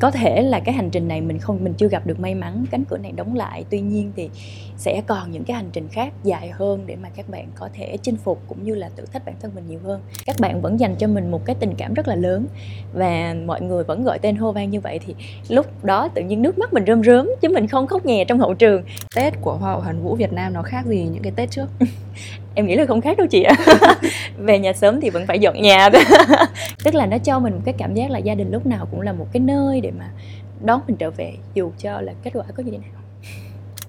có thể là cái hành trình này mình không mình chưa gặp được may mắn cánh cửa này đóng lại. Tuy nhiên thì sẽ còn những cái hành trình khác dài hơn để mà các bạn có thể chinh phục cũng như là thử thách bản thân mình nhiều hơn. Các bạn vẫn dành cho mình một cái tình cảm rất là lớn và mọi người vẫn gọi tên hô vang như vậy thì lúc đó tự nhiên nước mắt mình rơm rớm chứ mình không khóc nhè trong hậu trường. Tết của hoa hậu hàn vũ việt nam nó khác gì những cái tết trước em nghĩ là không khác đâu chị ạ về nhà sớm thì vẫn phải dọn nhà tức là nó cho mình một cái cảm giác là gia đình lúc nào cũng là một cái nơi để mà đón mình trở về dù cho là kết quả có như thế nào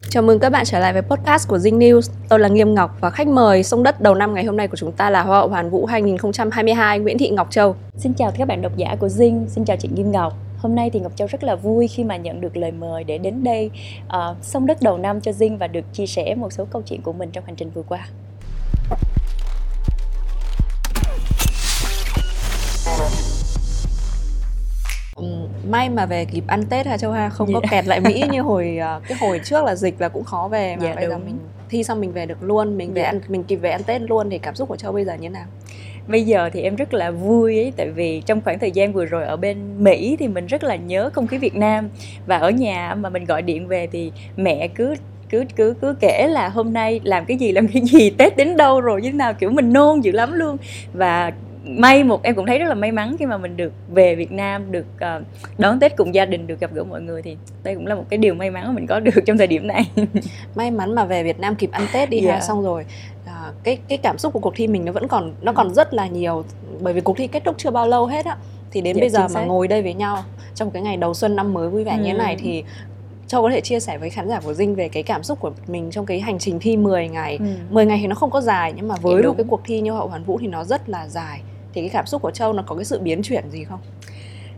Chào mừng các bạn trở lại với podcast của Dinh News. Tôi là Nghiêm Ngọc và khách mời sông đất đầu năm ngày hôm nay của chúng ta là Hoa hậu Hoàn Vũ 2022 Nguyễn Thị Ngọc Châu. Xin chào các bạn độc giả của Dinh, xin chào chị Nghiêm Ngọc. Hôm nay thì Ngọc Châu rất là vui khi mà nhận được lời mời để đến đây uh, sông đất đầu năm cho Dinh và được chia sẻ một số câu chuyện của mình trong hành trình vừa qua. May mà về kịp ăn tết ha châu ha không yeah. có dạ. kẹt lại mỹ như hồi uh, cái hồi trước là dịch là cũng khó về mà yeah, dạ, bây đúng. giờ mình thi xong mình về được luôn mình về yeah. Dạ. ăn mình kịp về ăn tết luôn thì cảm xúc của châu bây giờ như nào bây giờ thì em rất là vui ấy tại vì trong khoảng thời gian vừa rồi ở bên Mỹ thì mình rất là nhớ không khí Việt Nam và ở nhà mà mình gọi điện về thì mẹ cứ cứ cứ cứ kể là hôm nay làm cái gì làm cái gì tết đến đâu rồi như thế nào kiểu mình nôn dữ lắm luôn và may một em cũng thấy rất là may mắn khi mà mình được về Việt Nam được uh, đón Tết cùng gia đình được gặp gỡ mọi người thì đây cũng là một cái điều may mắn mà mình có được trong thời điểm này may mắn mà về Việt Nam kịp ăn Tết đi yeah. ha dạ. xong rồi uh, cái cái cảm xúc của cuộc thi mình nó vẫn còn nó còn rất là nhiều bởi vì cuộc thi kết thúc chưa bao lâu hết á thì đến dạ, bây giờ mà ngồi đây với nhau trong cái ngày đầu xuân năm mới vui vẻ ừ. như thế này thì Châu có thể chia sẻ với khán giả của Dinh về cái cảm xúc của mình trong cái hành trình thi 10 ngày. Ừ. 10 ngày thì nó không có dài nhưng mà với một cái cuộc thi như Hậu Hoàn Vũ thì nó rất là dài thì cái cảm xúc của châu nó có cái sự biến chuyển gì không?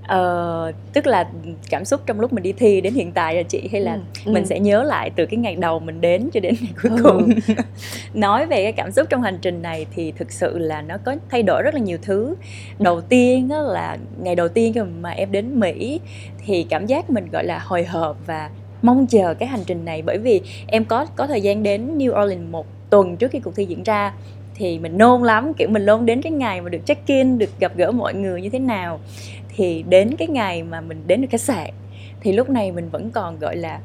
Ờ, tức là cảm xúc trong lúc mình đi thi đến hiện tại là chị hay là ừ, ừ. mình sẽ nhớ lại từ cái ngày đầu mình đến cho đến ngày cuối ừ. cùng nói về cái cảm xúc trong hành trình này thì thực sự là nó có thay đổi rất là nhiều thứ. Đầu tiên đó là ngày đầu tiên mà em đến mỹ thì cảm giác mình gọi là hồi hộp và mong chờ cái hành trình này. Bởi vì em có có thời gian đến New Orleans một tuần trước khi cuộc thi diễn ra thì mình nôn lắm kiểu mình nôn đến cái ngày mà được check in được gặp gỡ mọi người như thế nào. Thì đến cái ngày mà mình đến được khách sạn thì lúc này mình vẫn còn gọi là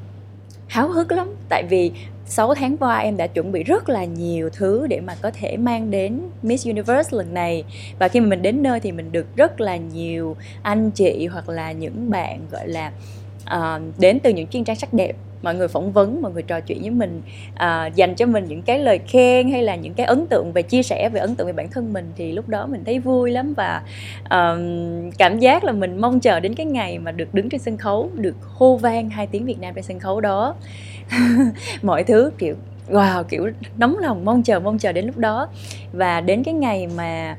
háo hức lắm. Tại vì 6 tháng qua em đã chuẩn bị rất là nhiều thứ để mà có thể mang đến Miss Universe lần này. Và khi mà mình đến nơi thì mình được rất là nhiều anh chị hoặc là những bạn gọi là uh, đến từ những chuyên trang sắc đẹp mọi người phỏng vấn mọi người trò chuyện với mình à, dành cho mình những cái lời khen hay là những cái ấn tượng về chia sẻ về ấn tượng về bản thân mình thì lúc đó mình thấy vui lắm và um, cảm giác là mình mong chờ đến cái ngày mà được đứng trên sân khấu được hô vang hai tiếng Việt Nam trên sân khấu đó. Mọi thứ kiểu wow kiểu nóng lòng mong chờ mong chờ đến lúc đó. Và đến cái ngày mà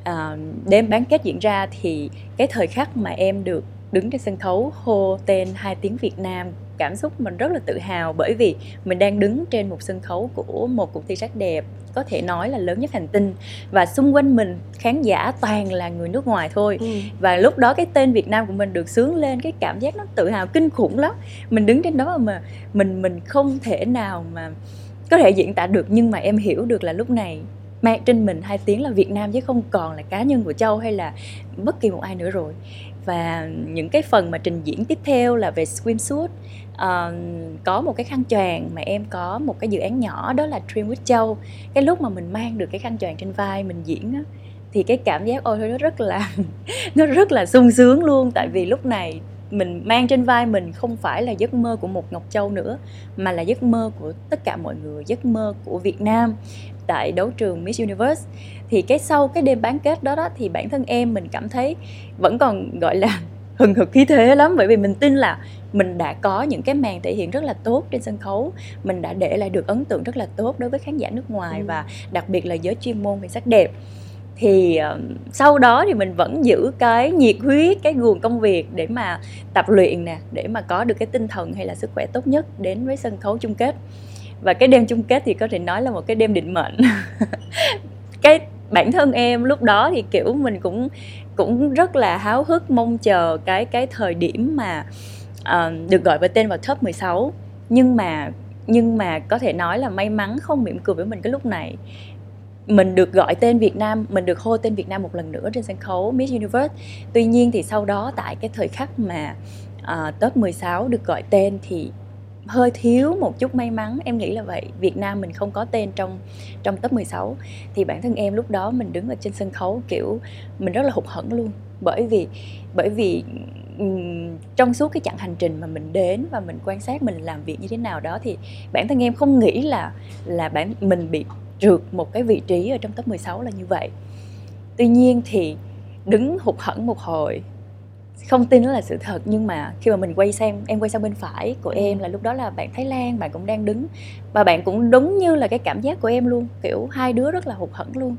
uh, đêm bán kết diễn ra thì cái thời khắc mà em được đứng trên sân khấu hô tên hai tiếng Việt Nam cảm xúc mình rất là tự hào bởi vì mình đang đứng trên một sân khấu của một cuộc thi sắc đẹp có thể nói là lớn nhất hành tinh. Và xung quanh mình khán giả toàn là người nước ngoài thôi. Ừ. và lúc đó cái tên Việt Nam của mình được sướng lên cái cảm giác nó tự hào kinh khủng lắm. Mình đứng trên đó mà mình mình không thể nào mà có thể diễn tả được nhưng mà em hiểu được là lúc này mang trên mình hai tiếng là Việt Nam chứ không còn là cá nhân của Châu hay là bất kỳ một ai nữa rồi và những cái phần mà trình diễn tiếp theo là về swimsuit. Uh, có một cái khăn choàng mà em có một cái dự án nhỏ đó là Dream with Châu cái lúc mà mình mang được cái khăn choàng trên vai mình diễn á, thì cái cảm giác ôi thôi nó rất là nó rất là sung sướng luôn. Tại vì lúc này mình mang trên vai mình không phải là giấc mơ của một Ngọc Châu nữa mà là giấc mơ của tất cả mọi người, giấc mơ của Việt Nam tại đấu trường Miss Universe. Thì cái sau cái đêm bán kết đó đó thì bản thân em mình cảm thấy vẫn còn gọi là hừng hực khí thế lắm. Bởi vì mình tin là mình đã có những cái màn thể hiện rất là tốt trên sân khấu mình đã để lại được ấn tượng rất là tốt đối với khán giả nước ngoài ừ. và đặc biệt là giới chuyên môn về sắc đẹp thì uh, sau đó thì mình vẫn giữ cái nhiệt huyết cái guồng công việc để mà tập luyện nè để mà có được cái tinh thần hay là sức khỏe tốt nhất đến với sân khấu chung kết. Và cái đêm chung kết thì có thể nói là một cái đêm định mệnh. Cái bản thân em lúc đó thì kiểu mình cũng cũng rất là háo hức mong chờ cái cái thời điểm mà uh, được gọi vào tên vào top 16 nhưng mà nhưng mà có thể nói là may mắn không mỉm cười với mình cái lúc này mình được gọi tên Việt Nam, mình được hô tên Việt Nam một lần nữa trên sân khấu Miss Universe. Tuy nhiên thì sau đó tại cái thời khắc mà uh, top 16 được gọi tên thì hơi thiếu một chút may mắn. Em nghĩ là vậy. Việt Nam mình không có tên trong trong top 16 thì bản thân em lúc đó mình đứng ở trên sân khấu kiểu mình rất là hụt hẫng luôn. Bởi vì bởi vì trong suốt cái chặng hành trình mà mình đến và mình quan sát mình làm việc như thế nào đó thì bản thân em không nghĩ là là bản mình bị trượt một cái vị trí ở trong top 16 là như vậy. Tuy nhiên thì đứng hụt hẫng một hồi không tin đó là sự thật nhưng mà khi mà mình quay sang em quay sang bên phải của em là lúc đó là bạn Thái Lan bạn cũng đang đứng và bạn cũng đúng như là cái cảm giác của em luôn kiểu hai đứa rất là hụt hẫng luôn.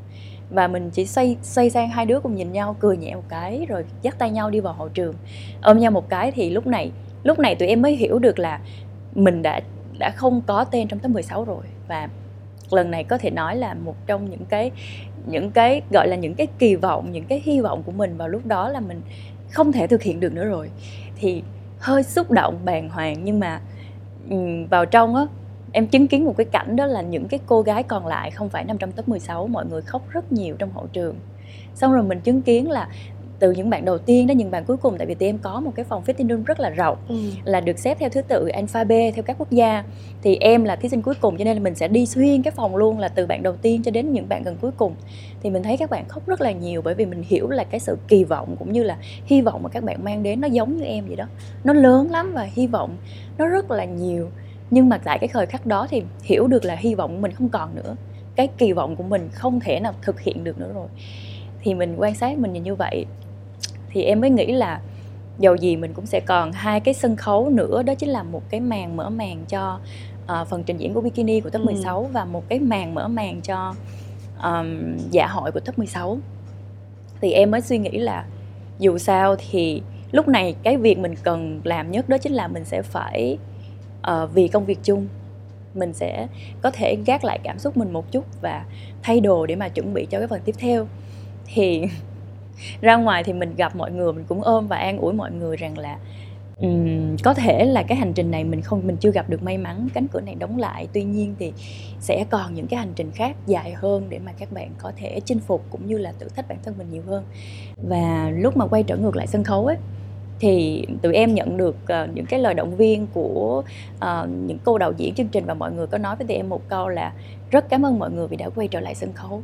Và mình chỉ xoay xoay sang hai đứa cùng nhìn nhau cười nhẹ một cái rồi dắt tay nhau đi vào hậu trường. Ôm nhau một cái thì lúc này lúc này tụi em mới hiểu được là mình đã đã không có tên trong top 16 rồi. Và lần này có thể nói là một trong những cái những cái, gọi là những cái kỳ vọng, những cái hy vọng của mình vào lúc đó là mình không thể thực hiện được nữa rồi. Thì hơi xúc động, bàng hoàng nhưng mà vào trong á, em chứng kiến một cái cảnh đó là những cái cô gái còn lại, không phải nằm trong top 16 mọi người khóc rất nhiều trong hậu trường. Xong rồi mình chứng kiến là từ những bạn đầu tiên đến những bạn cuối cùng. Tại vì tụi em có một cái phòng fitting room rất là rộng ừ. là được xếp theo thứ tự alphabet theo các quốc gia. Thì em là thí sinh cuối cùng cho nên là mình sẽ đi xuyên cái phòng luôn là từ bạn đầu tiên cho đến những bạn gần cuối cùng. Thì mình thấy các bạn khóc rất là nhiều bởi vì mình hiểu là cái sự kỳ vọng cũng như là hy vọng mà các bạn mang đến nó giống như em vậy đó. Nó lớn lắm và hy vọng nó rất là nhiều. Nhưng mà tại cái thời khắc đó thì hiểu được là hy vọng của mình không còn nữa. Cái kỳ vọng của mình không thể nào thực hiện được nữa rồi. Thì mình quan sát mình như vậy thì em mới nghĩ là dầu gì mình cũng sẽ còn hai cái sân khấu nữa đó chính là một cái màn mở màn cho uh, phần trình diễn của bikini của top 16 ừ. và một cái màn mở màn cho um, dạ hội của top 16 thì em mới suy nghĩ là dù sao thì lúc này cái việc mình cần làm nhất đó chính là mình sẽ phải uh, vì công việc chung mình sẽ có thể gác lại cảm xúc mình một chút và thay đồ để mà chuẩn bị cho cái phần tiếp theo thì ra ngoài thì mình gặp mọi người mình cũng ôm và an ủi mọi người rằng là um, có thể là cái hành trình này mình không mình chưa gặp được may mắn cánh cửa này đóng lại. Tuy nhiên thì sẽ còn những cái hành trình khác dài hơn để mà các bạn có thể chinh phục cũng như là thử thách bản thân mình nhiều hơn. Và lúc mà quay trở ngược lại sân khấu ấy thì tụi em nhận được uh, những cái lời động viên của uh, những cô đạo diễn chương trình và mọi người có nói với tụi em một câu là rất cảm ơn mọi người vì đã quay trở lại sân khấu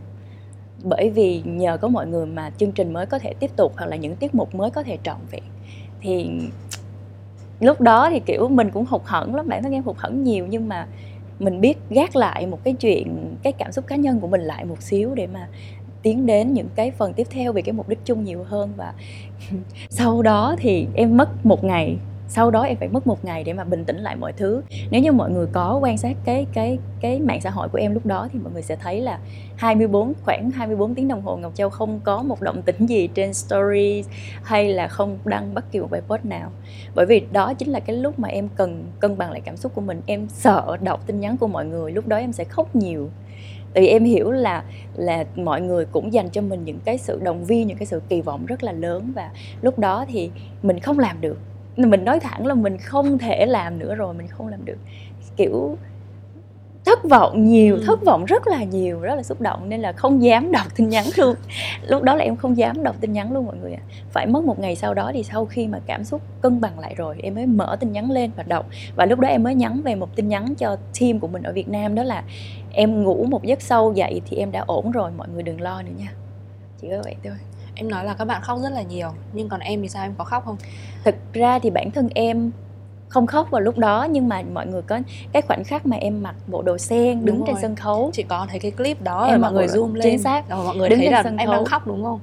bởi vì nhờ có mọi người mà chương trình mới có thể tiếp tục hoặc là những tiết mục mới có thể trọn vẹn. Thì lúc đó thì, kiểu, mình cũng hụt hẫng lắm bản thân em hụt hẫng nhiều nhưng mà mình biết gác lại một cái chuyện, cái cảm xúc cá nhân của mình lại một xíu để mà tiến đến những cái phần tiếp theo về cái mục đích chung nhiều hơn. Và sau đó thì em mất một ngày sau đó em phải mất một ngày để mà bình tĩnh lại mọi thứ. Nếu như mọi người có quan sát cái cái cái mạng xã hội của em lúc đó thì mọi người sẽ thấy là 24 khoảng 24 tiếng đồng hồ Ngọc Châu không có một động tĩnh gì trên story hay là không đăng bất kỳ một bài post nào. Bởi vì đó chính là cái lúc mà em cần, cân bằng lại cảm xúc của mình. Em sợ đọc tin nhắn của mọi người, lúc đó em sẽ khóc nhiều. Tại vì em hiểu là là mọi người cũng dành cho mình những cái sự động viên, những cái sự kỳ vọng rất là lớn và lúc đó thì mình không làm được mình nói thẳng là mình không thể làm nữa rồi mình không làm được. Kiểu thất vọng nhiều ừ. thất vọng rất là nhiều rất là xúc động nên là không dám đọc tin nhắn luôn. Lúc đó là em không dám đọc tin nhắn luôn mọi người ạ. Phải mất một ngày sau đó thì sau khi mà cảm xúc cân bằng lại rồi em mới mở tin nhắn lên và đọc. Và lúc đó em mới nhắn về một tin nhắn cho team của mình ở Việt Nam đó là em ngủ một giấc sâu dậy thì em đã ổn rồi mọi người đừng lo nữa nha. Chỉ có vậy thôi em nói là các bạn khóc rất là nhiều nhưng còn em thì sao? Em có khóc không? Thực ra thì bản thân em không khóc vào lúc đó nhưng mà mọi người có cái khoảnh khắc mà em mặc bộ đồ sen đứng trên sân khấu. Chị có thấy cái clip đó em mọi người zoom lên. chính xác. Rồi mọi người đứng thấy là sân khấu. em đang khóc đúng không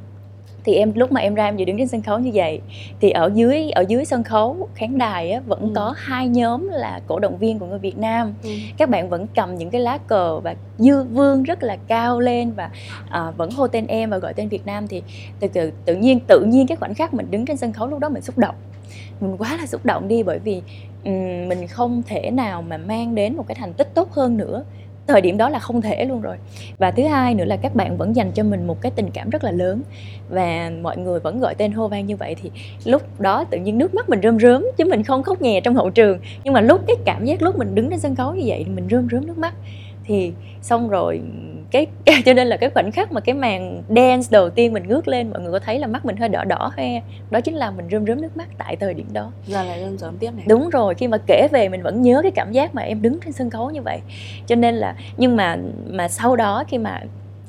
thì em lúc mà em ra em vừa đứng trên sân khấu như vậy thì ở dưới ở dưới sân khấu khán đài á, vẫn ừ. có hai nhóm là cổ động viên của người Việt Nam ừ. các bạn vẫn cầm những cái lá cờ và dư vương rất là cao lên và à, vẫn hô tên em và gọi tên Việt Nam thì từ từ tự nhiên tự nhiên cái khoảnh khắc mình đứng trên sân khấu lúc đó mình xúc động mình quá là xúc động đi bởi vì um, mình không thể nào mà mang đến một cái thành tích tốt hơn nữa thời điểm đó là không thể luôn rồi. Và thứ hai nữa là các bạn vẫn dành cho mình một cái tình cảm rất là lớn. Và mọi người vẫn gọi tên hô vang như vậy thì lúc đó tự nhiên nước mắt mình rơm rớm, chứ mình không khóc nhè trong hậu trường. Nhưng mà lúc, cái cảm giác lúc mình đứng trên sân khấu như vậy thì mình rơm rớm nước mắt. Thì xong rồi cái cho nên là cái khoảnh khắc mà cái màn dance đầu tiên mình ngước lên mọi người có thấy là mắt mình hơi đỏ đỏ hoe đó chính là mình rơm rớm nước mắt tại thời điểm đó. Giờ lại rơm rớm tiếp này. Đúng rồi khi mà kể về mình vẫn nhớ cái cảm giác mà em đứng trên sân khấu như vậy. Cho nên là nhưng mà mà sau đó khi mà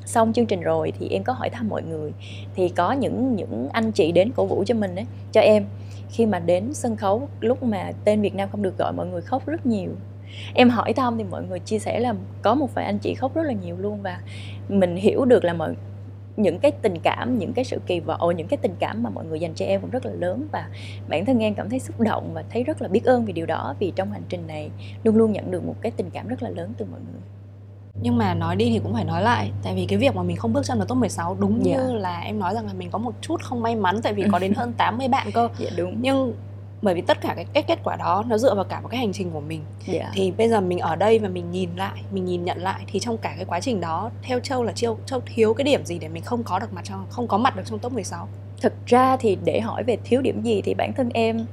xong chương trình rồi thì em có hỏi thăm mọi người. Thì có những những anh chị đến cổ vũ cho mình đấy cho em. Khi mà đến sân khấu lúc mà tên Việt Nam không được gọi mọi người khóc rất nhiều em hỏi thăm thì mọi người chia sẻ là có một vài anh chị khóc rất là nhiều luôn và mình hiểu được là mọi những cái tình cảm những cái sự kỳ vọng những cái tình cảm mà mọi người dành cho em cũng rất là lớn và bản thân em cảm thấy xúc động và thấy rất là biết ơn vì điều đó vì trong hành trình này luôn luôn nhận được một cái tình cảm rất là lớn từ mọi người nhưng mà nói đi thì cũng phải nói lại tại vì cái việc mà mình không bước chân vào top 16 đúng yeah. Dạ. như là em nói rằng là mình có một chút không may mắn tại vì có đến hơn 80 bạn cơ. Dạ đúng. Nhưng bởi vì tất cả cái, cái kết quả đó nó dựa vào cả một cái hành trình của mình yeah. Dạ. thì bây giờ mình ở đây và mình nhìn lại mình nhìn nhận lại thì trong cả cái quá trình đó theo châu là châu châu thiếu cái điểm gì để mình không có được mặt trong không có mặt được trong top 16 thực ra thì để hỏi về thiếu điểm gì thì bản thân em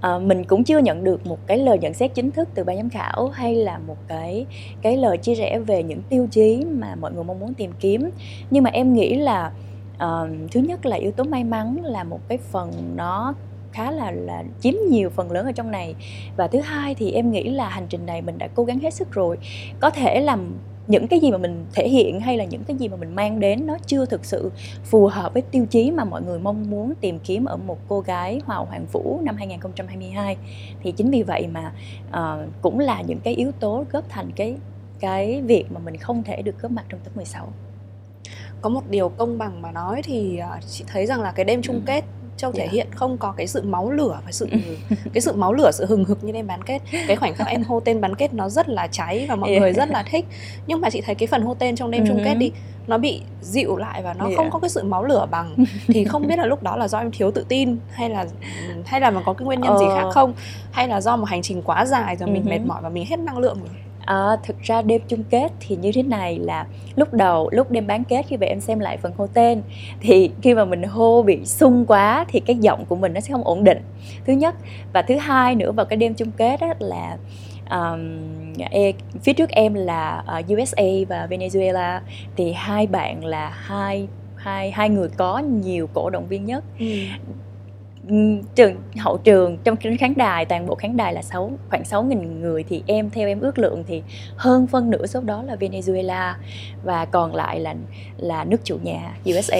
à, mình cũng chưa nhận được một cái lời nhận xét chính thức từ ban giám khảo hay là một cái cái lời chia sẻ về những tiêu chí mà mọi người mong muốn tìm kiếm nhưng mà em nghĩ là uh, thứ nhất là yếu tố may mắn là một cái phần nó khá là là chiếm nhiều phần lớn ở trong này. Và thứ hai thì em nghĩ là hành trình này mình đã cố gắng hết sức rồi. Có thể làm những cái gì mà mình thể hiện hay là những cái gì mà mình mang đến nó chưa thực sự phù hợp với tiêu chí mà mọi người mong muốn tìm kiếm ở một cô gái hậu Hoàng Vũ năm 2022 thì chính vì vậy mà uh, cũng là những cái yếu tố góp thành cái cái việc mà mình không thể được góp mặt trong top 16 có một điều công bằng mà nói thì uh, chị thấy rằng là cái đêm chung ừ. kết châu thể yeah. Dạ. hiện không có cái sự máu lửa và sự cái sự máu lửa sự hừng hực như đêm bán kết cái khoảnh khắc em hô tên bán kết nó rất là cháy và mọi yeah. người rất là thích nhưng mà chị thấy cái phần hô tên trong đêm uh-huh. chung kết đi nó bị dịu lại và nó yeah. không có cái sự máu lửa bằng thì không biết là lúc đó là do em thiếu tự tin hay là hay là mà có cái nguyên nhân uh. gì khác ờ. không hay là do một hành trình quá dài rồi mình mệt mỏi và mình hết năng lượng rồi À, thực ra đêm chung kết thì như thế này là lúc đầu lúc đêm bán kết khi về em xem lại phần hô tên thì khi mà mình hô bị sung quá thì cái giọng của mình nó sẽ không ổn định. Thứ nhất và thứ hai nữa vào cái đêm chung kết đó là um, e, phía trước em là ờ, uh, USA và Venezuela thì hai bạn là hai hai hai người có nhiều cổ động viên nhất. Ừ trường, hậu trường, trong khán đài, toàn bộ khán đài là 6 khoảng 6 nghìn người thì em, theo em ước lượng thì hơn phân nửa số đó là Venezuela và còn lại là là nước chủ nhà USA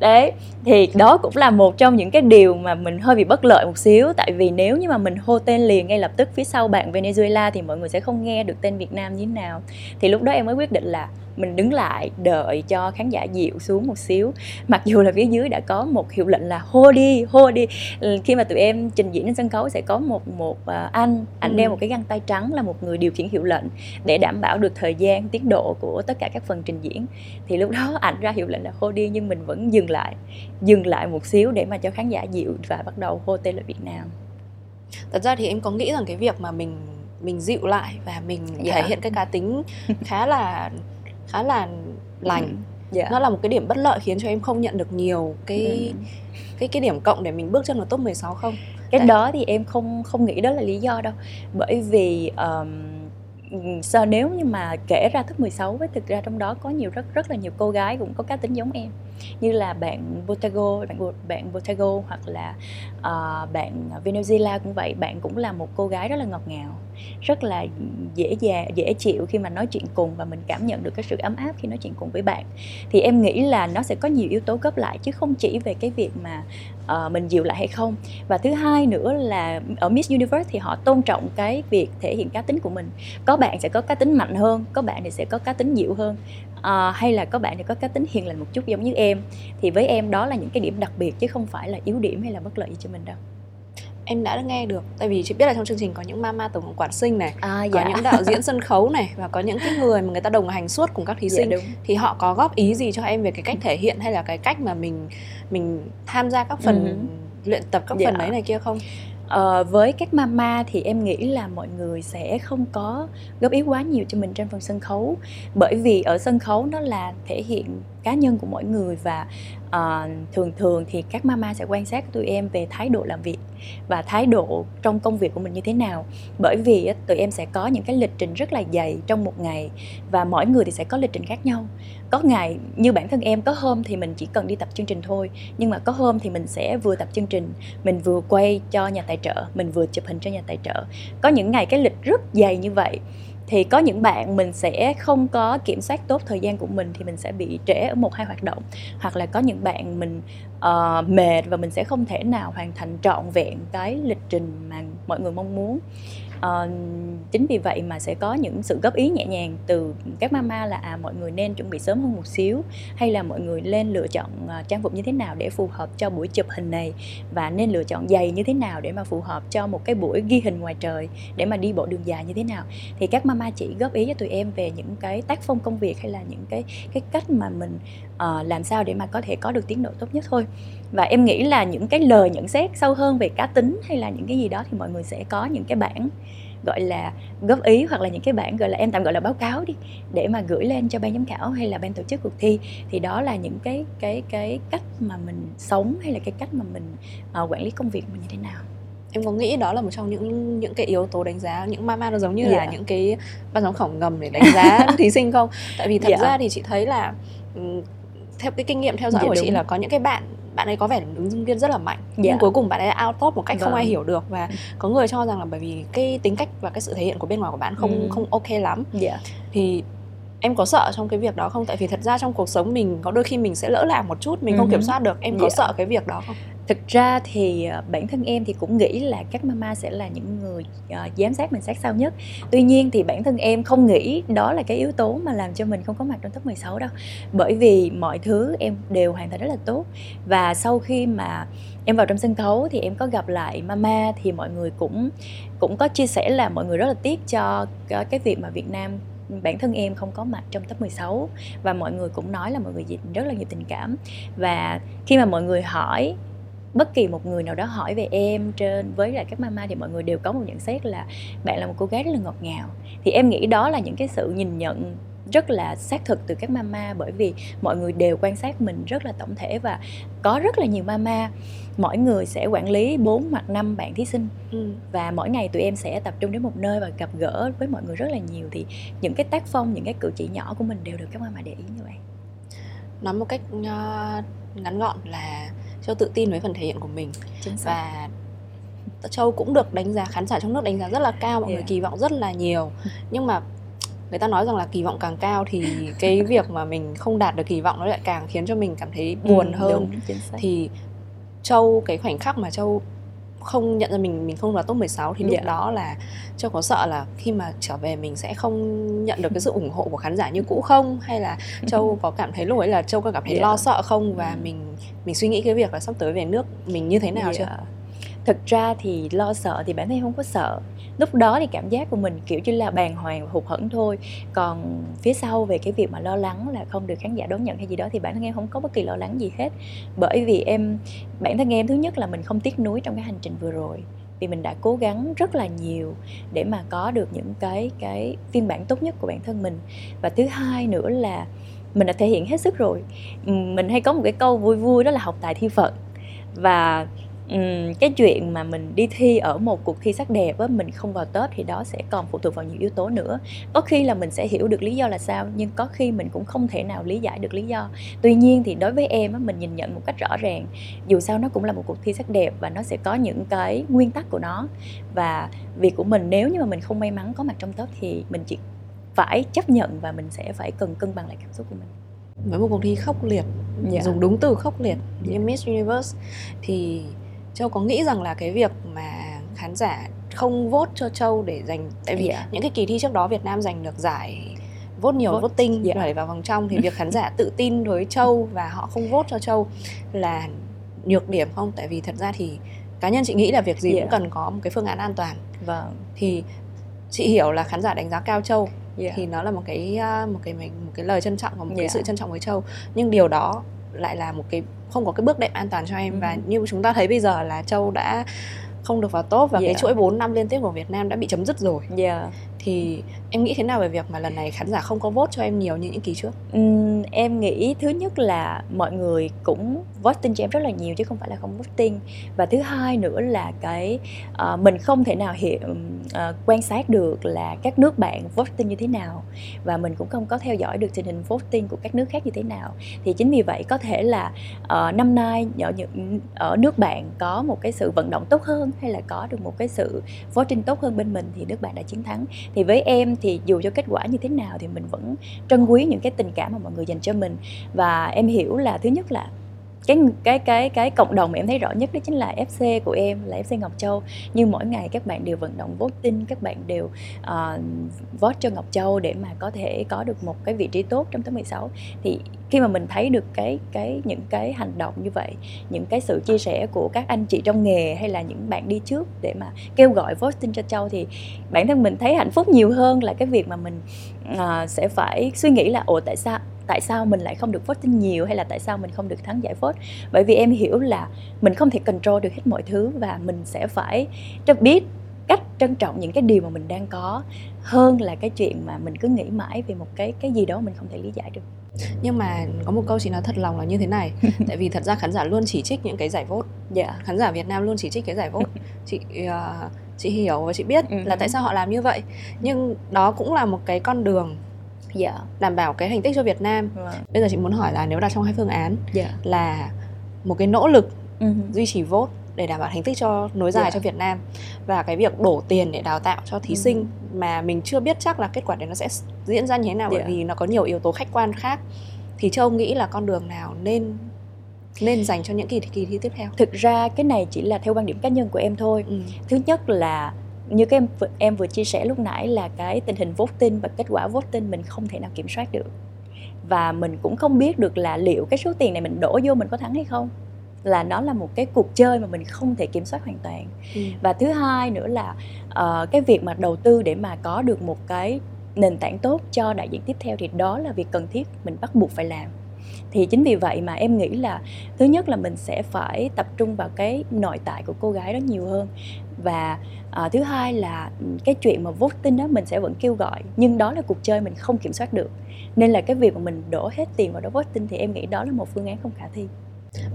đấy, thì đó cũng là một trong những cái điều mà mình hơi bị bất lợi một xíu. Tại vì nếu như mà mình hô tên liền ngay lập tức phía sau bạn Venezuela thì mọi người sẽ không nghe được tên Việt Nam như thế nào. Thì lúc đó em mới quyết định là mình đứng lại đợi cho khán giả dịu xuống một xíu mặc dù là phía dưới đã có một hiệu lệnh là hô đi hô đi ừ, khi mà tụi em trình diễn trên sân khấu sẽ có một một uh, anh anh ừ. đeo một cái găng tay trắng là một người điều khiển hiệu lệnh để đảm bảo được thời gian tiến độ của tất cả các phần trình diễn thì lúc đó ảnh ra hiệu lệnh là hô đi nhưng mình vẫn dừng lại dừng lại một xíu để mà cho khán giả dịu và bắt đầu hô tên là Việt Nam thật ra thì em có nghĩ rằng cái việc mà mình mình dịu lại và mình dạ. thể hiện cái cá tính khá là khá là lành. Ừ. yeah. nó là một cái điểm bất lợi khiến cho em không nhận được nhiều cái ừ. cái cái điểm cộng để mình bước chân vào top 16 không? Cái Tại... đó thì em không không nghĩ đó là lý do đâu. Bởi vì um, sao nếu như mà kể ra top 16 với thực ra trong đó có nhiều rất rất là nhiều cô gái cũng có cá tính giống em. Như là bạn Botago bạn bạn Botago hoặc là uh, bạn Venezuela cũng vậy. Bạn cũng là một cô gái rất là ngọt ngào rất là dễ dàng dễ chịu khi mà nói chuyện cùng và mình cảm nhận được cái sự ấm áp khi nói chuyện cùng với bạn. Thì em nghĩ là nó sẽ có nhiều yếu tố góp lại chứ không chỉ về cái việc mà uh, mình dịu lại hay không. Và thứ hai nữa là ở Miss Universe thì họ tôn trọng cái việc thể hiện cá tính của mình. Có bạn sẽ có cá tính mạnh hơn có bạn thì sẽ có cá tính dịu hơn. Uh, hay là có bạn thì có cá tính hiền lành một chút giống như em. Thì với em đó là những cái điểm đặc biệt chứ không phải là yếu điểm hay là bất lợi gì cho mình đâu em đã nghe được tại vì chị biết là trong chương trình có những mama tổng quản sinh này à, dạ. có những đạo diễn sân khấu này và có những cái người mà người ta đồng hành suốt cùng các thí dạ, sinh đúng. thì họ có góp ý gì cho em về cái cách thể hiện hay là cái cách mà mình mình tham gia các phần ừ. luyện tập các dạ. phần đấy này kia không uh, với các mama thì em nghĩ là mọi người sẽ không có góp ý quá nhiều cho mình trên phần sân khấu bởi vì ở sân khấu nó là thể hiện cá nhân của mỗi người và uh, thường thường thì các mama sẽ quan sát tụi em về thái độ làm việc và thái độ trong công việc của mình như thế nào. Bởi vì tụi em sẽ có những cái lịch trình rất là dày trong một ngày và mỗi người thì sẽ có lịch trình khác nhau. Có ngày như bản thân em có hôm thì mình chỉ cần đi tập chương trình thôi nhưng mà có hôm thì mình sẽ vừa tập chương trình mình vừa quay cho nhà tài trợ mình vừa chụp hình cho nhà tài trợ. Có những ngày cái lịch rất dày như vậy thì có những bạn mình sẽ không có kiểm soát tốt thời gian của mình thì mình sẽ bị trễ ở một hai hoạt động. Hoặc là có những bạn mình uh, mệt và mình sẽ không thể nào hoàn thành trọn vẹn cái lịch trình mà mọi người mong muốn uh, chính vì vậy mà sẽ có những sự góp ý nhẹ nhàng từ các mama là à mọi người nên chuẩn bị sớm hơn một xíu hay là mọi người nên lựa chọn uh, trang phục như thế nào để phù hợp cho buổi chụp hình này và nên lựa chọn giày như thế nào để mà phù hợp cho một cái buổi ghi hình ngoài trời để mà đi bộ đường dài như thế nào. Thì các mama chỉ góp ý cho tụi em về những cái tác phong công việc hay là những cái cái cách mà mình uh, làm sao để mà có thể có được tiến độ tốt nhất thôi và em nghĩ là những cái lời nhận xét sâu hơn về cá tính hay là những cái gì đó thì mọi người sẽ có những cái bản gọi là góp ý hoặc là những cái bản gọi là em tạm gọi là báo cáo đi để mà gửi lên cho ban giám khảo hay là ban tổ chức cuộc thi thì đó là những cái cái cái cách mà mình sống hay là cái cách mà mình uh, quản lý công việc mình như thế nào em có nghĩ đó là một trong những những cái yếu tố đánh giá những mama nó giống như yeah. là dạ. những cái ban giám khảo ngầm để đánh giá thí sinh không tại vì thật yeah. Dạ. ra thì chị thấy là theo cái kinh nghiệm theo dõi dạ, của chị là có những cái bạn bạn ấy có vẻ ứng dụng viên rất là mạnh yeah. nhưng cuối cùng bạn ấy out top một cách vâng. không ai vâng. hiểu được và có người cho rằng là bởi vì cái tính cách và cái sự thể hiện của bên ngoài của bạn không ừ. không ok lắm yeah. thì em có sợ trong cái việc đó không tại vì thật ra trong cuộc sống mình có đôi khi mình sẽ lỡ làm một chút mình không kiểm soát được em có yeah. sợ cái việc đó không thực ra thì ờ, bản thân em thì cũng nghĩ là các mama sẽ là những người uh, giám sát mình sát sao nhất. Tuy nhiên thì bản thân em không nghĩ đó là cái yếu tố mà làm cho mình không có mặt trong top 16 đâu. Bởi vì mọi thứ em đều hoàn thành rất là tốt. Và sau khi mà em vào trong sân khấu thì em có gặp lại mama thì mọi người cũng cũng có chia sẻ là mọi người rất là tiếc cho cái việc mà Việt Nam bản thân em không có mặt trong top 16 và mọi người cũng nói là mọi người rất là nhiều tình cảm. Và khi mà mọi người hỏi bất kỳ một người nào đó hỏi về em trên với lại các mama thì mọi người đều có một nhận xét là bạn là một cô gái rất là ngọt ngào. Thì em nghĩ đó là những cái sự nhìn nhận rất là xác thực từ các mama bởi vì mọi người đều quan sát mình rất là tổng thể và có rất là nhiều mama. Mỗi người sẽ quản lý 4 hoặc 5 bạn thí sinh. Ừ. và mỗi ngày tụi em sẽ tập trung đến một nơi và gặp gỡ với mọi người rất là nhiều. Thì những cái tác phong những cái cử chỉ nhỏ của mình đều được các mama để ý như vậy nói một cách uh, ngắn gọn là châu tự tin với phần thể hiện của mình. Và châu cũng được đánh giá khán giả trong nước đánh giá rất là cao mọi yeah. người kỳ vọng rất là nhiều. Nhưng mà người ta nói rằng là kỳ vọng càng cao thì cái việc mà mình không đạt được kỳ vọng nó lại càng khiến cho mình cảm thấy buồn ừ, hơn. đúng, thì châu cái khoảnh khắc mà châu không nhận ra mình mình không là top 16 thì lúc yeah. Dạ. đó là Châu có sợ là khi mà trở về mình sẽ không nhận được cái sự ủng hộ của khán giả như cũ không hay là Châu có cảm thấy lúc ấy là Châu có cảm thấy yeah. Dạ. lo sợ không và ừ. mình mình suy nghĩ cái việc là sắp tới về nước mình như thế nào yeah. chưa? Dạ. Thực ra thì lo sợ thì bản thân không có sợ lúc đó thì cảm giác của mình, kiểu như là, bàng hoàng hụt hẫng thôi. Còn phía sau về cái việc mà lo lắng là không được khán giả đón nhận hay gì đó thì bản thân em không có bất kỳ lo lắng gì hết. Bởi vì em, bản thân em thứ nhất là mình không tiếc nuối trong cái hành trình vừa rồi. Vì mình đã cố gắng rất là nhiều để mà có được những cái cái phiên bản tốt nhất của bản thân mình. Và thứ hai nữa là mình đã thể hiện hết sức rồi. Mình hay có một cái câu vui vui đó là học tài thi phận. Và um, cái chuyện mà mình đi thi ở một cuộc thi sắc đẹp á mình không vào tết thì đó sẽ còn phụ thuộc vào nhiều yếu tố nữa có khi là mình sẽ hiểu được lý do là sao nhưng có khi mình cũng không thể nào lý giải được lý do tuy nhiên thì đối với em á mình nhìn nhận một cách rõ ràng dù sao nó cũng là một cuộc thi sắc đẹp và nó sẽ có những cái nguyên tắc của nó và việc của mình nếu như mà mình không may mắn có mặt trong top thì mình chỉ phải chấp nhận và mình sẽ phải cần cân bằng lại cảm xúc của mình với một cuộc thi khốc liệt yeah. Dạ. dùng đúng từ khốc liệt như Miss Universe thì châu có nghĩ rằng là cái việc mà khán giả không vote cho châu để giành tại vì yeah. những cái kỳ thi trước đó Việt Nam giành được giải vote nhiều vote, voting yeah. đẩy vào vòng trong thì việc khán giả tự tin với châu và họ không vote cho châu là nhược điểm không tại vì thật ra thì cá nhân chị nghĩ là việc gì yeah. cũng cần có một cái phương án an toàn vâng thì chị hiểu là khán giả đánh giá cao châu yeah. thì nó là một cái à, một cái một cái lời trân trọng và một yeah. cái sự trân trọng với châu nhưng điều đó lại là một cái không có cái bước đệm an toàn cho em ừ. và như chúng ta thấy bây giờ là châu đã không được vào top và yeah. cái chuỗi 4 năm liên tiếp của Việt Nam đã bị chấm dứt rồi. Yeah. Thì em nghĩ thế nào về việc mà lần này khán giả không có vote cho em nhiều như những kỳ trước? Uhm, em nghĩ thứ nhất là mọi người cũng voting cho em rất là nhiều chứ không phải là không voting. Và thứ hai nữa là cái uh, mình không thể nào hiểu uh, quan sát được là các nước bạn voting như thế nào. Và mình cũng không có theo dõi được tình hình voting của các nước khác như thế nào. Thì chính vì vậy có thể là uh, năm nay ở những ở nước bạn có một cái sự vận động tốt hơn hay là có được một cái sự voting tốt hơn bên mình thì nước bạn đã chiến thắng. Thì với em thì dù cho kết quả như thế nào thì mình vẫn trân quý những cái tình cảm mà mọi người dành cho mình. Và em hiểu là thứ nhất là cái cái cái cái cộng đồng mà em thấy rõ nhất đó chính là FC của em là FC Ngọc Châu. Nhưng mỗi ngày các bạn đều vận động voting các bạn đều uh, vote cho Ngọc Châu để mà có thể có được một cái vị trí tốt trong top 16 thì khi mà mình thấy được cái cái những cái hành động như vậy những cái sự chia sẻ của các anh chị trong nghề hay là những bạn đi trước để mà kêu gọi voting cho Châu thì bản thân mình thấy hạnh phúc nhiều hơn là cái việc mà mình uh, sẽ phải suy nghĩ là ồ tại sao tại sao mình lại không được voting nhiều hay là tại sao mình không được thắng giải vote bởi vì em hiểu là mình không thể control được hết mọi thứ và mình sẽ phải biết cách trân trọng những cái điều mà mình đang có hơn là cái chuyện mà mình cứ nghĩ mãi về một cái cái gì đó mình không thể lý giải được nhưng mà có một câu chị nói thật lòng là như thế này tại vì thật ra khán giả luôn chỉ trích những cái giải vote yeah. khán giả Việt Nam luôn chỉ trích cái giải vote chị uh, chị hiểu và chị biết uh-huh. là tại sao họ làm như vậy nhưng đó cũng là một cái con đường yeah. đảm bảo cái thành tích cho Việt Nam right. Vâng. bây giờ chị muốn hỏi là nếu đặt trong hai phương án yeah. là một cái nỗ lực uh-huh. duy trì vote để đảm bảo thành tích cho nối dài yeah. cho Việt Nam và cái việc đổ tiền để đào tạo cho thí uh-huh. sinh mà mình chưa biết chắc là kết quả đấy nó sẽ diễn ra như thế nào yeah. bởi vì nó có nhiều yếu tố khách quan khác thì châu nghĩ là con đường nào nên nên dành cho những kỳ kỳ thi tiếp theo thực ra cái này chỉ là theo quan điểm cá nhân của em thôi ừ. thứ nhất là như cái em em vừa chia sẻ lúc nãy là cái tình hình voting và kết quả voting mình không thể nào kiểm soát được. Và mình cũng không biết được là liệu cái số tiền này mình đổ vô mình có thắng hay không. Là nó là một cái cuộc chơi mà mình không thể kiểm soát hoàn toàn. Ừ. và thứ hai nữa là uh, cái việc mà đầu tư để mà có được một cái nền tảng tốt cho đại diện tiếp theo thì đó là việc cần thiết mình bắt buộc phải làm. Thì chính vì vậy mà em nghĩ là thứ nhất là mình sẽ phải tập trung vào cái nội tại của cô gái đó nhiều hơn và à, thứ hai là cái chuyện mà voting đó mình sẽ vẫn kêu gọi nhưng đó là cuộc chơi mình không kiểm soát được nên là cái việc mà mình đổ hết tiền vào đó voting thì em nghĩ đó là một phương án không khả thi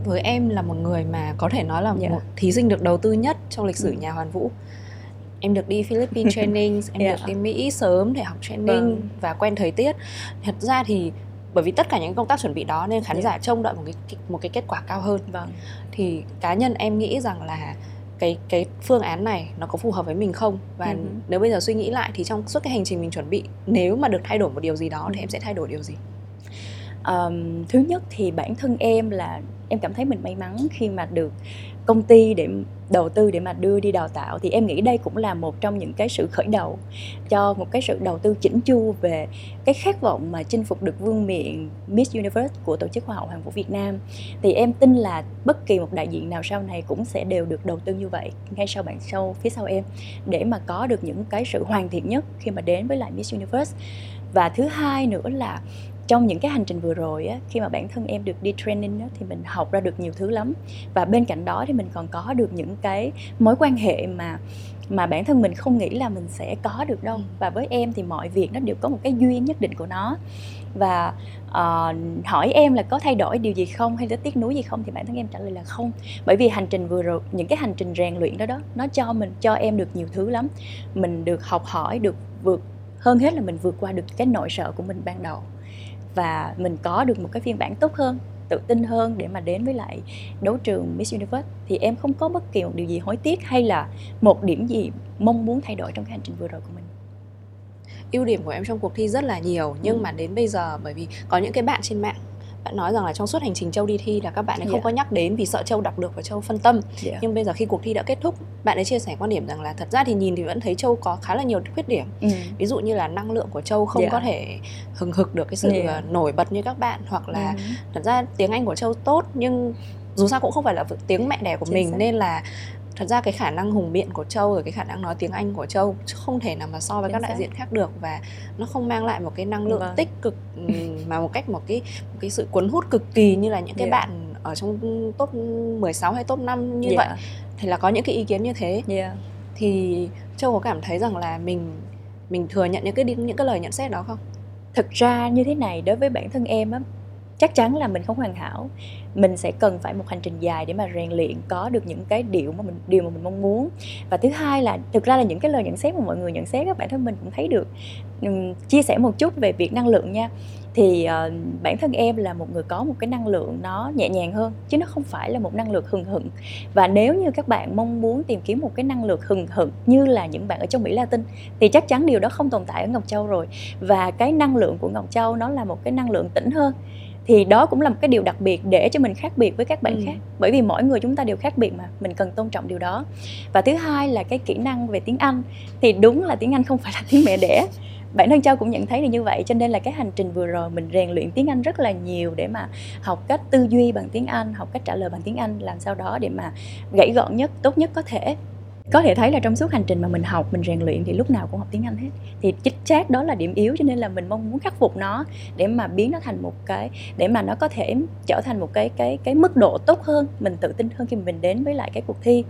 với em là một người mà có thể nói là yeah. Dạ. một thí sinh được đầu tư nhất trong lịch sử ừ. nhà hoàn vũ em được đi Philippines training em yeah. được đi Mỹ sớm để học training vâng. và quen thời tiết thật ra thì bởi vì tất cả những công tác chuẩn bị đó nên khán yeah. giả trông đợi một cái một cái kết quả cao hơn vâng. thì cá nhân em nghĩ rằng là cái cái phương án này nó có phù hợp với mình không và uh-huh. nếu bây giờ suy nghĩ lại thì trong suốt cái hành trình mình chuẩn bị nếu mà được thay đổi một điều gì đó uh-huh. thì em sẽ thay đổi điều gì um, thứ nhất thì bản thân em là em cảm thấy mình may mắn khi mà được công ty để đầu tư để mà đưa đi đào tạo, thì em nghĩ đây cũng là một trong những cái sự khởi đầu cho một cái sự đầu tư chỉnh chu về cái khát vọng mà chinh phục được vương miện Miss Universe của tổ chức Hoa hậu Hoàng vũ Việt Nam. Thì em tin là bất kỳ một đại diện nào sau này cũng sẽ đều được đầu tư như vậy ngay sau bạn sau, phía sau em, để mà có được những cái sự hoàn thiện nhất khi mà đến với lại Miss Universe. Và thứ hai nữa là trong những cái hành trình vừa rồi á, khi mà bản thân em được đi training á, thì mình học ra được nhiều thứ lắm. Và bên cạnh đó thì mình còn có được những cái mối quan hệ mà mà bản thân mình không nghĩ là mình sẽ có được đâu. Ừ. và với em thì mọi việc nó đều có một cái duyên nhất định của nó. Và uh, hỏi em là có thay đổi điều gì không hay có tiếc nuối gì không thì bản thân em trả lời là không. Bởi vì hành trình vừa rồi những cái hành trình rèn luyện đó đó nó cho mình cho em được nhiều thứ lắm. Mình được học hỏi được vượt hơn hết là mình vượt qua được cái nỗi sợ của mình ban đầu và mình có được một cái phiên bản tốt hơn tự tin hơn để mà đến với lại đấu trường Miss Universe thì em không có bất kỳ một điều gì hối tiếc hay là một điểm gì mong muốn thay đổi trong cái hành trình vừa rồi của mình ưu điểm của em trong cuộc thi rất là nhiều nhưng ừ. mà đến bây giờ bởi vì có những cái bạn trên mạng bạn nói rằng là trong suốt hành trình châu đi thi là các bạn ấy không yeah. có nhắc đến vì sợ châu đọc được và châu phân tâm yeah. nhưng bây giờ khi cuộc thi đã kết thúc bạn ấy chia sẻ quan điểm rằng là thật ra thì nhìn thì vẫn thấy châu có khá là nhiều khuyết điểm ừ. ví dụ như là năng lượng của châu không yeah. có thể hừng hực được cái sự yeah. nổi bật như các bạn hoặc là ừ. thật ra tiếng anh của châu tốt nhưng dù sao cũng không phải là tiếng mẹ đẻ của Chính mình xác. nên là thật ra cái khả năng hùng biện của châu rồi cái khả năng nói tiếng anh của châu không thể nào mà so với Chính các đại diện khác được và nó không mang lại một cái năng lượng vâng. tích cực mà một cách một cái một cái sự cuốn hút cực kỳ như là những cái yeah. bạn ở trong top 16 hay top 5 như yeah. vậy thì là có những cái ý kiến như thế yeah. thì châu có cảm thấy rằng là mình mình thừa nhận những cái những cái lời nhận xét đó không thực ra như thế này đối với bản thân em á chắc chắn là mình không hoàn hảo. Mình sẽ cần phải một hành trình dài để mà rèn luyện có được những cái điều mà mình điều mà mình mong muốn. Và thứ hai là thực ra là những cái lời nhận xét mà mọi người nhận xét các bản thân mình cũng thấy được. Chia sẻ một chút về việc năng lượng nha. Thì uh, bản thân em là một người có một cái năng lượng nó nhẹ nhàng hơn chứ nó không phải là một năng lượng hừng hực. Và nếu như các bạn mong muốn tìm kiếm một cái năng lượng hừng hực như là những bạn ở trong Mỹ Latin thì chắc chắn điều đó không tồn tại ở Ngọc Châu rồi. Và cái năng lượng của Ngọc Châu nó là một cái năng lượng tĩnh hơn thì đó cũng là một cái điều đặc biệt để cho mình khác biệt với các bạn ừ. khác. Bởi vì mỗi người chúng ta đều khác biệt mà mình cần tôn trọng điều đó. Và thứ hai là cái kỹ năng về tiếng anh. Thì đúng là tiếng anh không phải là tiếng mẹ đẻ. Bản thân châu cũng nhận thấy là như vậy cho nên là cái hành trình vừa rồi mình rèn luyện tiếng anh rất là nhiều để mà học cách tư duy bằng tiếng anh học cách trả lời bằng tiếng anh làm sao đó để mà gãy gọn nhất tốt nhất có thể có thể thấy là trong suốt hành trình mà mình học mình rèn luyện thì lúc nào cũng học tiếng anh hết. Thì chích chát đó là điểm yếu cho nên là mình mong muốn khắc phục nó để mà biến nó thành một cái để mà nó có thể trở thành một cái cái cái mức độ tốt hơn mình tự tin hơn khi mình đến với lại cái cuộc thi.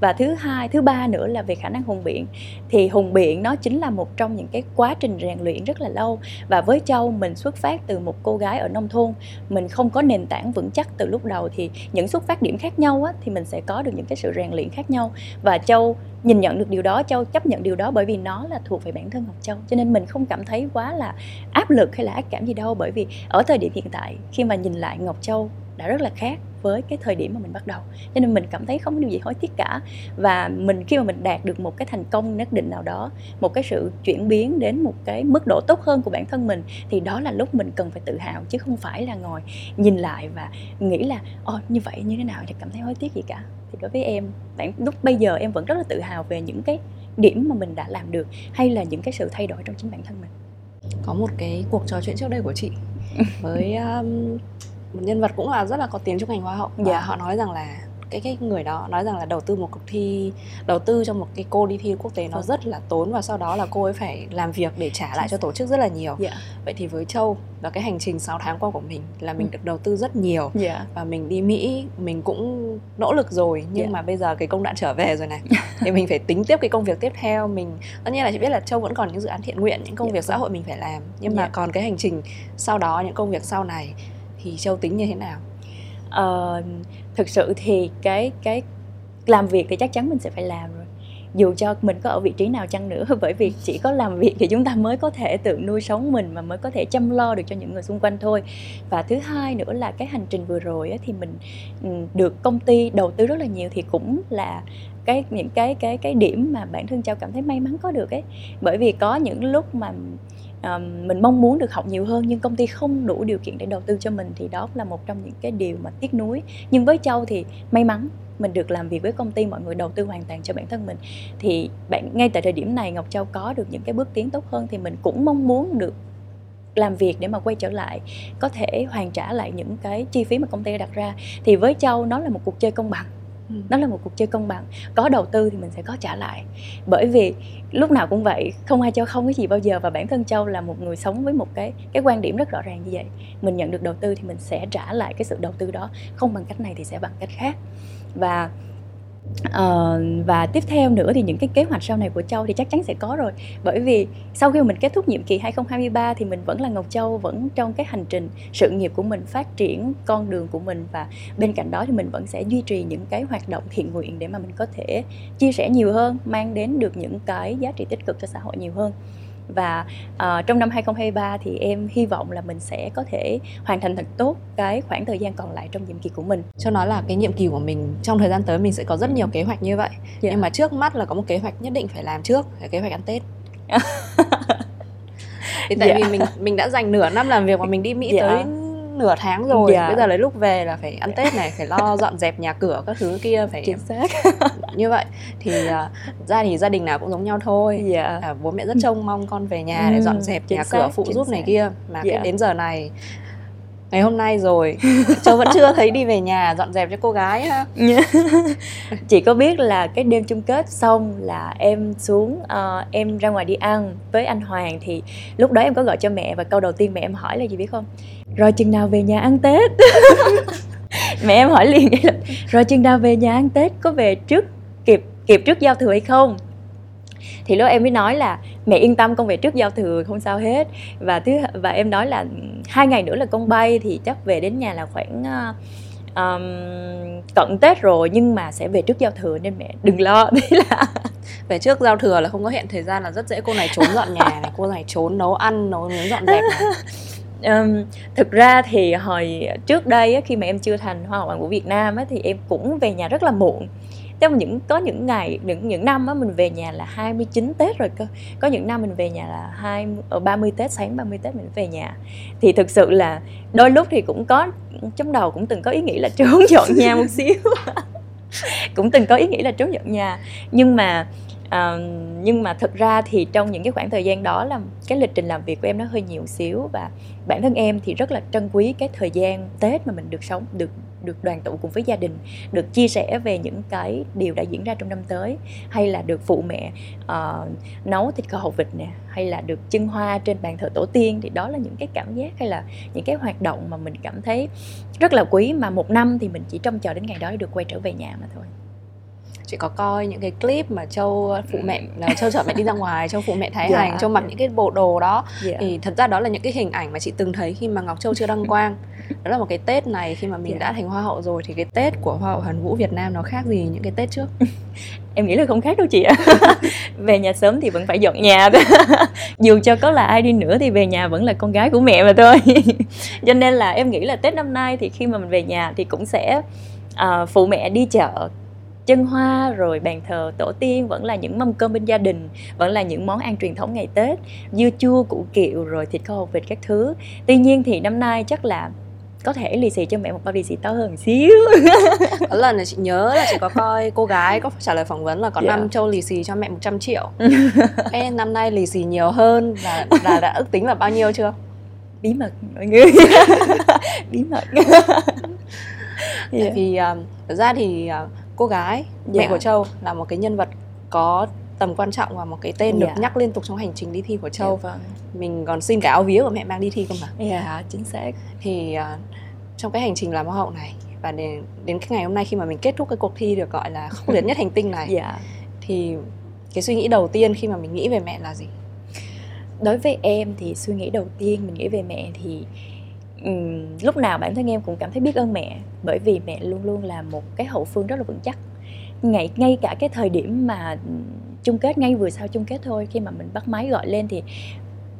Và thứ hai thứ ba nữa là về khả năng hùng biện. Thì hùng biện nó chính là một trong những cái quá trình rèn luyện rất là lâu. Và với châu mình xuất phát từ một cô gái ở nông thôn mình không có nền tảng vững chắc từ lúc đầu thì những xuất phát điểm khác nhau á, thì mình sẽ có được những cái sự rèn luyện khác nhau. Và châu châu, nhìn nhận được điều đó, châu chấp nhận điều đó bởi vì nó là thuộc về bản thân ngọc châu. Cho nên mình không cảm thấy quá là áp lực hay là ác cảm gì đâu bởi vì ở thời điểm hiện tại, khi mà nhìn lại ngọc châu đã rất là khác với cái thời điểm mà mình bắt đầu. Cho nên mình cảm thấy không có điều gì hối tiếc cả. Và mình khi mà mình đạt được một cái thành công nhất định nào đó một cái sự chuyển biến đến một cái mức độ tốt hơn của bản thân mình thì đó là lúc mình cần phải tự hào chứ không phải là ngồi nhìn lại và nghĩ là ồ như vậy như thế nào thì cảm thấy hối tiếc gì cả. Thì đối với em bản lúc bây giờ em vẫn rất là tự hào về những cái điểm mà mình đã làm được hay là những cái sự thay đổi trong chính bản thân mình. Có một cái cuộc trò chuyện trước đây của chị với um, một nhân vật cũng là rất là có tiếng trong ngành hoa hậu và dạ. họ nói rằng là cái cái người đó nói rằng là đầu tư một cuộc thi đầu tư cho một cái cô đi thi quốc tế nó vâng. rất là tốn và sau đó là cô ấy phải làm việc để trả lại cho tổ chức rất là nhiều yeah. Dạ. vậy thì với châu và cái hành trình 6 tháng qua của mình là mình ừ. được đầu tư rất nhiều yeah. Dạ. và mình đi mỹ mình cũng nỗ lực rồi nhưng yeah. mà bây giờ cái công đoạn trở về rồi này thì mình phải tính tiếp cái công việc tiếp theo mình tất nhiên là chị biết là châu vẫn còn những dự án thiện nguyện những công yeah. việc xã hội mình phải làm nhưng yeah. mà còn cái hành trình sau đó những công việc sau này thì sâu tính như thế nào? Uh, thực sự thì cái cái làm việc thì chắc chắn mình sẽ phải làm rồi. Dù cho mình có ở vị trí nào chăng nữa bởi vì chỉ có làm việc thì chúng ta mới có thể tự nuôi sống mình mà mới có thể chăm lo được cho những người xung quanh thôi. Và thứ hai nữa là cái hành trình vừa rồi thì mình ừ, được công ty đầu tư rất là nhiều thì cũng là cái những cái cái cái điểm mà bản thân châu cảm thấy may mắn có được ấy. Bởi vì có những lúc mà um, mình mong muốn được học nhiều hơn nhưng công ty không đủ điều kiện để đầu tư cho mình thì đó là một trong những cái điều mà tiếc nuối. Nhưng với châu thì may mắn mình được làm việc với công ty mọi người đầu tư hoàn toàn cho bản thân mình. Thì bạn ngay tại thời điểm này ngọc châu có được những cái bước tiến tốt hơn thì mình cũng mong muốn được làm việc để mà quay trở lại có thể hoàn trả lại những cái chi phí mà công ty đặt ra. Thì với châu nó là một cuộc chơi công bằng. Ừ. nó là một cuộc chơi công bằng. Có đầu tư thì mình sẽ có trả lại. Bởi vì lúc nào cũng vậy, không ai cho không cái gì bao giờ và bản thân châu là một người sống với một cái cái quan điểm rất rõ ràng như vậy. Mình nhận được đầu tư thì mình sẽ trả lại cái sự đầu tư đó. Không bằng cách này thì sẽ bằng cách khác. Và Ờ, và tiếp theo nữa thì những cái kế hoạch sau này của Châu thì chắc chắn sẽ có rồi. Bởi vì sau khi mình kết thúc nhiệm kỳ 2023 thì mình vẫn là Ngọc Châu vẫn trong cái hành trình sự nghiệp của mình phát triển con đường của mình. Và bên cạnh đó thì mình vẫn sẽ duy trì những cái hoạt động thiện nguyện để mà mình có thể chia sẻ nhiều hơn mang đến được những cái giá trị tích cực cho xã hội nhiều hơn và uh, trong năm 2023 thì em hy vọng là mình sẽ có thể hoàn thành thật tốt cái khoảng thời gian còn lại trong nhiệm kỳ của mình. Cho nói là cái nhiệm kỳ của mình trong thời gian tới mình sẽ có rất nhiều kế hoạch như vậy. Yeah. Dạ. Nhưng mà trước mắt là có một kế hoạch nhất định phải làm trước, là kế hoạch ăn Tết. thì tại yeah. Dạ. vì mình mình đã dành nửa năm làm việc mà mình đi Mỹ yeah. Dạ. tới nửa tháng rồi dạ. bây giờ lấy lúc về là phải ăn tết này phải lo dọn dẹp nhà cửa các thứ kia phải chính xác như vậy thì uh, ra thì gia đình nào cũng giống nhau thôi dạ. à, bố mẹ rất trông mong con về nhà để dọn dẹp nhà xác, cửa phụ giúp xác. này kia mà dạ. đến giờ này ngày hôm nay rồi. Châu vẫn chưa thấy đi về nhà dọn dẹp cho cô gái ha. Chị có biết là cái đêm chung kết xong là em xuống uh, em ra ngoài đi ăn với anh hoàng thì lúc đó em có gọi cho mẹ và câu đầu tiên mẹ em hỏi là gì biết không? Rồi chừng nào về nhà ăn tết? Mẹ em hỏi liền là rồi chừng nào về nhà ăn tết có về trước kịp kịp trước giao thừa hay không thì lúc em mới nói là mẹ yên tâm con về trước giao thừa không sao hết. Và thứ và em nói là hai ngày nữa là con bay thì chắc về đến nhà là khoảng um, cận tết rồi nhưng mà sẽ về trước giao thừa nên mẹ đừng lo. Đấy là về trước giao thừa là không có hẹn thời gian là rất dễ cô này trốn dọn nhà này cô này trốn nấu ăn nấu nướng dọn dẹp này. Um, thực ra thì hồi trước đây á, khi mà em chưa thành hoa hậu hoàn vũ Việt Nam á, thì em cũng về nhà rất là muộn trong những có những ngày những những năm á mình về nhà là 29 Tết rồi cơ. Có những năm mình về nhà là hai ở 30 Tết sáng 30 Tết mình về nhà. Thì thực sự là đôi lúc thì cũng có trong đầu cũng từng có ý nghĩ là trốn dọn nhà một xíu. Cũng từng có ý nghĩ là trốn dọn nhà. Nhưng mà uh, nhưng mà thực ra thì trong những cái khoảng thời gian đó là cái lịch trình làm việc của em nó hơi nhiều xíu và bản thân em thì rất là trân quý cái thời gian tết mà mình được sống được được đoàn tụ cùng với gia đình được chia sẻ về những cái điều đã diễn ra trong năm tới hay là được phụ mẹ uh, nấu thịt kho hột vịt nè hay là được trưng hoa trên bàn thờ tổ tiên thì đó là những cái cảm giác hay là những cái hoạt động mà mình cảm thấy rất là quý mà một năm thì mình chỉ trông chờ đến ngày đó để được quay trở về nhà mà thôi chị có coi những cái clip mà châu phụ mẹ là châu chở mẹ đi ra ngoài châu phụ mẹ thái yeah. Dạ. hành châu mặc những cái bộ đồ đó yeah. Dạ. thì thật ra đó là những cái hình ảnh mà chị từng thấy khi mà ngọc châu chưa đăng quang đó là một cái tết này khi mà mình yeah. Dạ. đã thành hoa hậu rồi thì cái tết của hoa hậu hàn vũ việt nam nó khác gì những cái tết trước em nghĩ là không khác đâu chị ạ về nhà sớm thì vẫn phải dọn nhà dù cho có là ai đi nữa thì về nhà vẫn là con gái của mẹ mà thôi cho nên là em nghĩ là tết năm nay thì khi mà mình về nhà thì cũng sẽ uh, phụ mẹ đi chợ chân hoa rồi bàn thờ tổ tiên vẫn là những mâm cơm bên gia đình vẫn là những món ăn truyền thống ngày tết dưa chua củ kiệu rồi thịt kho hột vịt các thứ tuy nhiên thì năm nay chắc là có thể lì xì cho mẹ một bao lì xì to hơn xíu có lần là chị nhớ là chị có coi cô gái có trả lời phỏng vấn là có yeah. Dạ. 5 châu lì xì cho mẹ 100 triệu Ê, năm nay lì xì nhiều hơn và là đã ước tính là bao nhiêu chưa bí mật mọi người bí mật yeah. tại vì um, thật ra thì uh, cô gái yeah. mẹ dạ. của châu là một cái nhân vật có tầm quan trọng và một cái tên yeah. được dạ. nhắc liên tục trong hành trình đi thi của châu yeah, vâng. mình còn xin cái áo vía của mẹ mang đi thi cơ mà yeah, dạ, chính xác thì uh, trong cái hành trình làm hoa hậu này. Và đến đến cái ngày hôm nay khi mà mình kết thúc cái cuộc thi được gọi là khốc liệt nhất hành tinh này yeah. thì cái suy nghĩ đầu tiên khi mà mình nghĩ về mẹ là gì? Đối với em thì suy nghĩ đầu tiên mình nghĩ về mẹ thì um, lúc nào bản thân em cũng cảm thấy biết ơn mẹ bởi vì mẹ luôn luôn là một cái hậu phương rất là vững chắc. Ngay ngay cả cái thời điểm mà chung kết ngay vừa sau chung kết thôi khi mà mình bắt máy gọi lên thì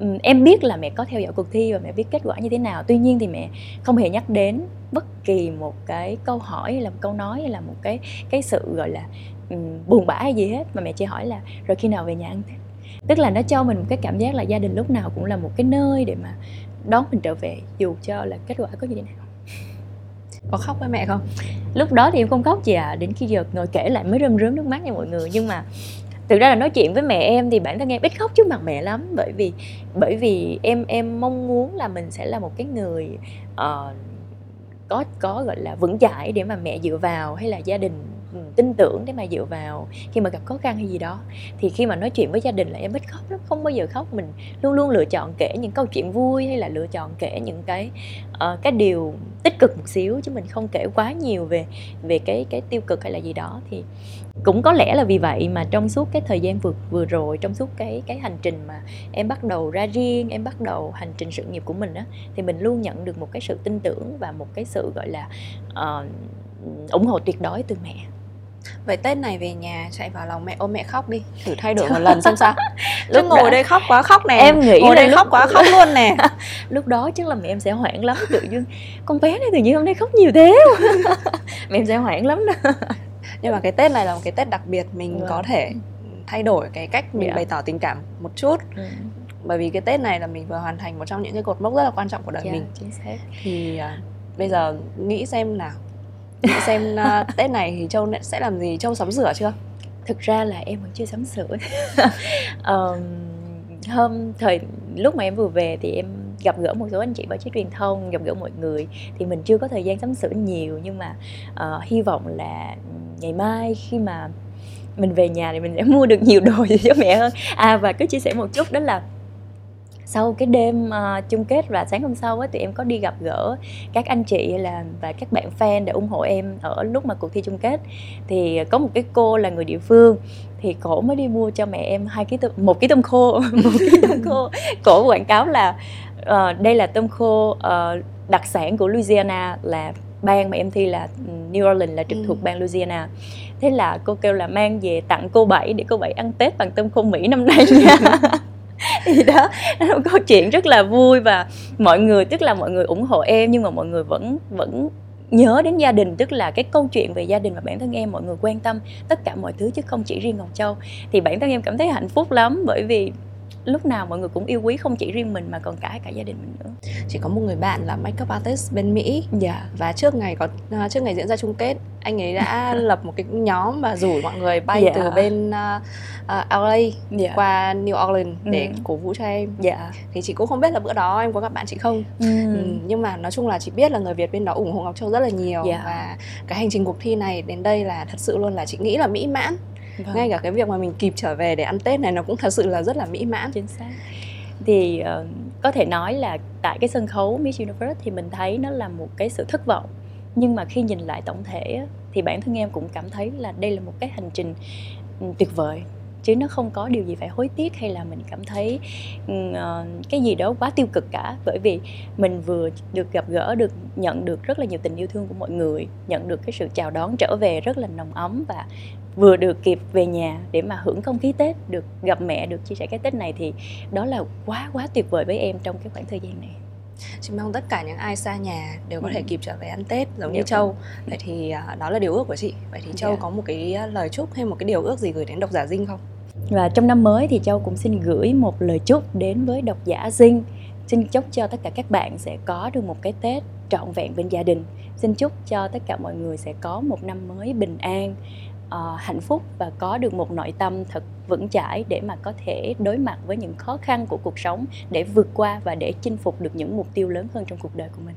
um, em biết là mẹ có theo dõi cuộc thi và mẹ biết kết quả như thế nào. Tuy nhiên thì mẹ không hề nhắc đến bất kỳ một cái câu hỏi hay là một câu nói hay là một cái cái sự gọi là um, buồn bã hay gì hết. Mà mẹ chỉ hỏi là rồi khi nào về nhà ăn tức là nó cho mình một cái cảm giác là gia đình lúc nào cũng là một cái nơi để mà đón mình trở về dù cho là kết quả có như thế nào. Có khóc với mẹ không? Lúc đó thì em không khóc gì à đến khi giờ ngồi kể lại mới rơm rớm nước mắt nha mọi người. Nhưng mà thực ra là nói chuyện với mẹ em thì bản thân em ít khóc trước mặt mẹ lắm bởi vì bởi vì em em mong muốn là mình sẽ là một cái người uh, có có gọi là vững chãi để mà mẹ dựa vào hay là gia đình ừ, tin tưởng để mà dựa vào khi mà gặp khó khăn hay gì đó. Thì khi mà nói chuyện với gia đình là em ít khóc lắm không bao giờ khóc. Mình luôn luôn lựa chọn kể những câu chuyện vui hay là lựa chọn kể những cái uh, cái điều tích cực một xíu chứ mình không kể quá nhiều về về cái cái tiêu cực hay là gì đó. Thì cũng có lẽ là vì vậy mà trong suốt cái thời gian vừa vừa rồi trong suốt cái cái hành trình mà em bắt đầu ra riêng em bắt đầu hành trình sự nghiệp của mình á thì mình luôn nhận được một cái sự tin tưởng và một cái sự gọi là uh, ủng hộ tuyệt đối từ mẹ. Vậy Tết này về nhà chạy vào lòng mẹ ôm mẹ khóc đi Thử thay đổi một lần xem sao. Lúc ngồi đã... đây khóc quá khóc nè Em nghĩ ngồi đây lúc... khóc quá khóc luôn nè. Lúc đó chắc là mẹ em sẽ hoảng lắm Tự nhiên con bé này tự nhiên hôm nay khóc nhiều thế. Mẹ em sẽ hoảng lắm đó Nhưng mà cái Tết này là một cái Tết đặc biệt Mình ừ. có thể thay đổi cái cách mình yeah. Dạ. bày tỏ tình cảm một chút ừ. Bởi vì cái Tết này là mình vừa hoàn thành một trong những cái cột mốc rất là quan trọng của đời yeah, dạ, mình chính xác. Thì uh, bây giờ nghĩ xem nào xem uh, tết này thì châu sẽ làm gì châu sắm sửa chưa thực ra là em vẫn chưa sắm sửa um, hôm thời lúc mà em vừa về thì em gặp gỡ một số anh chị báo chí truyền thông gặp gỡ mọi người thì mình chưa có thời gian sắm sửa nhiều. Nhưng mà uh, hy vọng là ngày mai khi mà mình về nhà thì mình sẽ mua được nhiều đồ cho mẹ hơn. À và cứ chia sẻ một chút đó là sau cái đêm uh, chung kết và sáng hôm sau á thì em có đi gặp gỡ các anh chị là và các bạn fan để ủng hộ em ở lúc mà cuộc thi chung kết. Thì có một cái cô là người địa phương thì cổ mới đi mua cho mẹ em hai ký tôm một ký tôm khô một ký tôm khô. Cổ quảng cáo là uh, đây là tôm khô uh, đặc sản của Louisiana là bang mà em thi là ừ, New Orleans là trực ừ. thuộc bang Louisiana. Thế là cô kêu là mang về tặng cô bảy để cô bảy ăn tết bằng tôm khô mỹ năm nay nha thì đó nó là một câu chuyện rất là vui và mọi người, tức là mọi người ủng hộ em nhưng mà mọi người vẫn vẫn nhớ đến gia đình. Tức là cái câu chuyện về gia đình và bản thân em, mọi người quan tâm tất cả mọi thứ chứ không chỉ riêng ngọc châu. Thì bản thân em cảm thấy hạnh phúc lắm bởi vì lúc nào mọi người cũng yêu quý không chỉ riêng mình mà còn cả cả gia đình mình nữa chỉ có một người bạn là makeup artist bên mỹ dạ và trước ngày có à, trước ngày diễn ra chung kết anh ấy đã lập một cái nhóm và rủ mọi người bay dạ. từ bên uh, uh, LA dạ. qua New Orleans để ừ. cổ vũ cho em dạ thì chị cũng không biết là bữa đó em có gặp bạn chị không ừ. Ừ, nhưng mà nói chung là chị biết là người Việt bên đó ủng hộ Ngọc Châu rất là nhiều dạ. và cái hành trình cuộc thi này đến đây là thật sự luôn là chị nghĩ là mỹ mãn vâng. ngay cả cái việc mà mình kịp trở về để ăn tết này nó cũng thật sự là rất là mỹ mãn. Chính xác. Thì uh, có thể nói là tại cái sân khấu Miss Universe thì mình thấy nó là một cái sự thất vọng. Nhưng mà khi nhìn lại tổng thể thì bản thân em cũng cảm thấy là đây là một cái hành trình ừ, tuyệt vời chứ nó không có điều gì phải hối tiếc hay là mình cảm thấy uh, cái gì đó quá tiêu cực cả bởi vì mình vừa được gặp gỡ được nhận được rất là nhiều tình yêu thương của mọi người nhận được cái sự chào đón trở về rất là nồng ấm và vừa được kịp về nhà để mà hưởng không khí Tết, được gặp mẹ, được chia sẻ cái Tết này thì đó là quá quá tuyệt vời với em trong cái khoảng thời gian này. Chị mong tất cả những ai xa nhà đều có ừ. thể kịp trở về ăn Tết giống như Châu. Vậy thì uh, đó là điều ước của chị. Vậy thì Châu yeah. Dạ. có một cái à, lời chúc hay một cái điều ước gì gửi đến độc giả Dinh không? Và trong năm mới thì Châu cũng xin gửi một lời chúc đến với độc giả Dinh. Xin chúc cho tất cả các bạn sẽ có được một cái Tết trọn vẹn bên gia đình. Xin chúc cho tất cả mọi người sẽ có một năm mới bình an, uh, hạnh phúc và có được một nội tâm thật vững chãi để mà có thể đối mặt với những khó khăn của cuộc sống để vượt qua và để chinh phục được những mục tiêu lớn hơn trong cuộc đời của mình.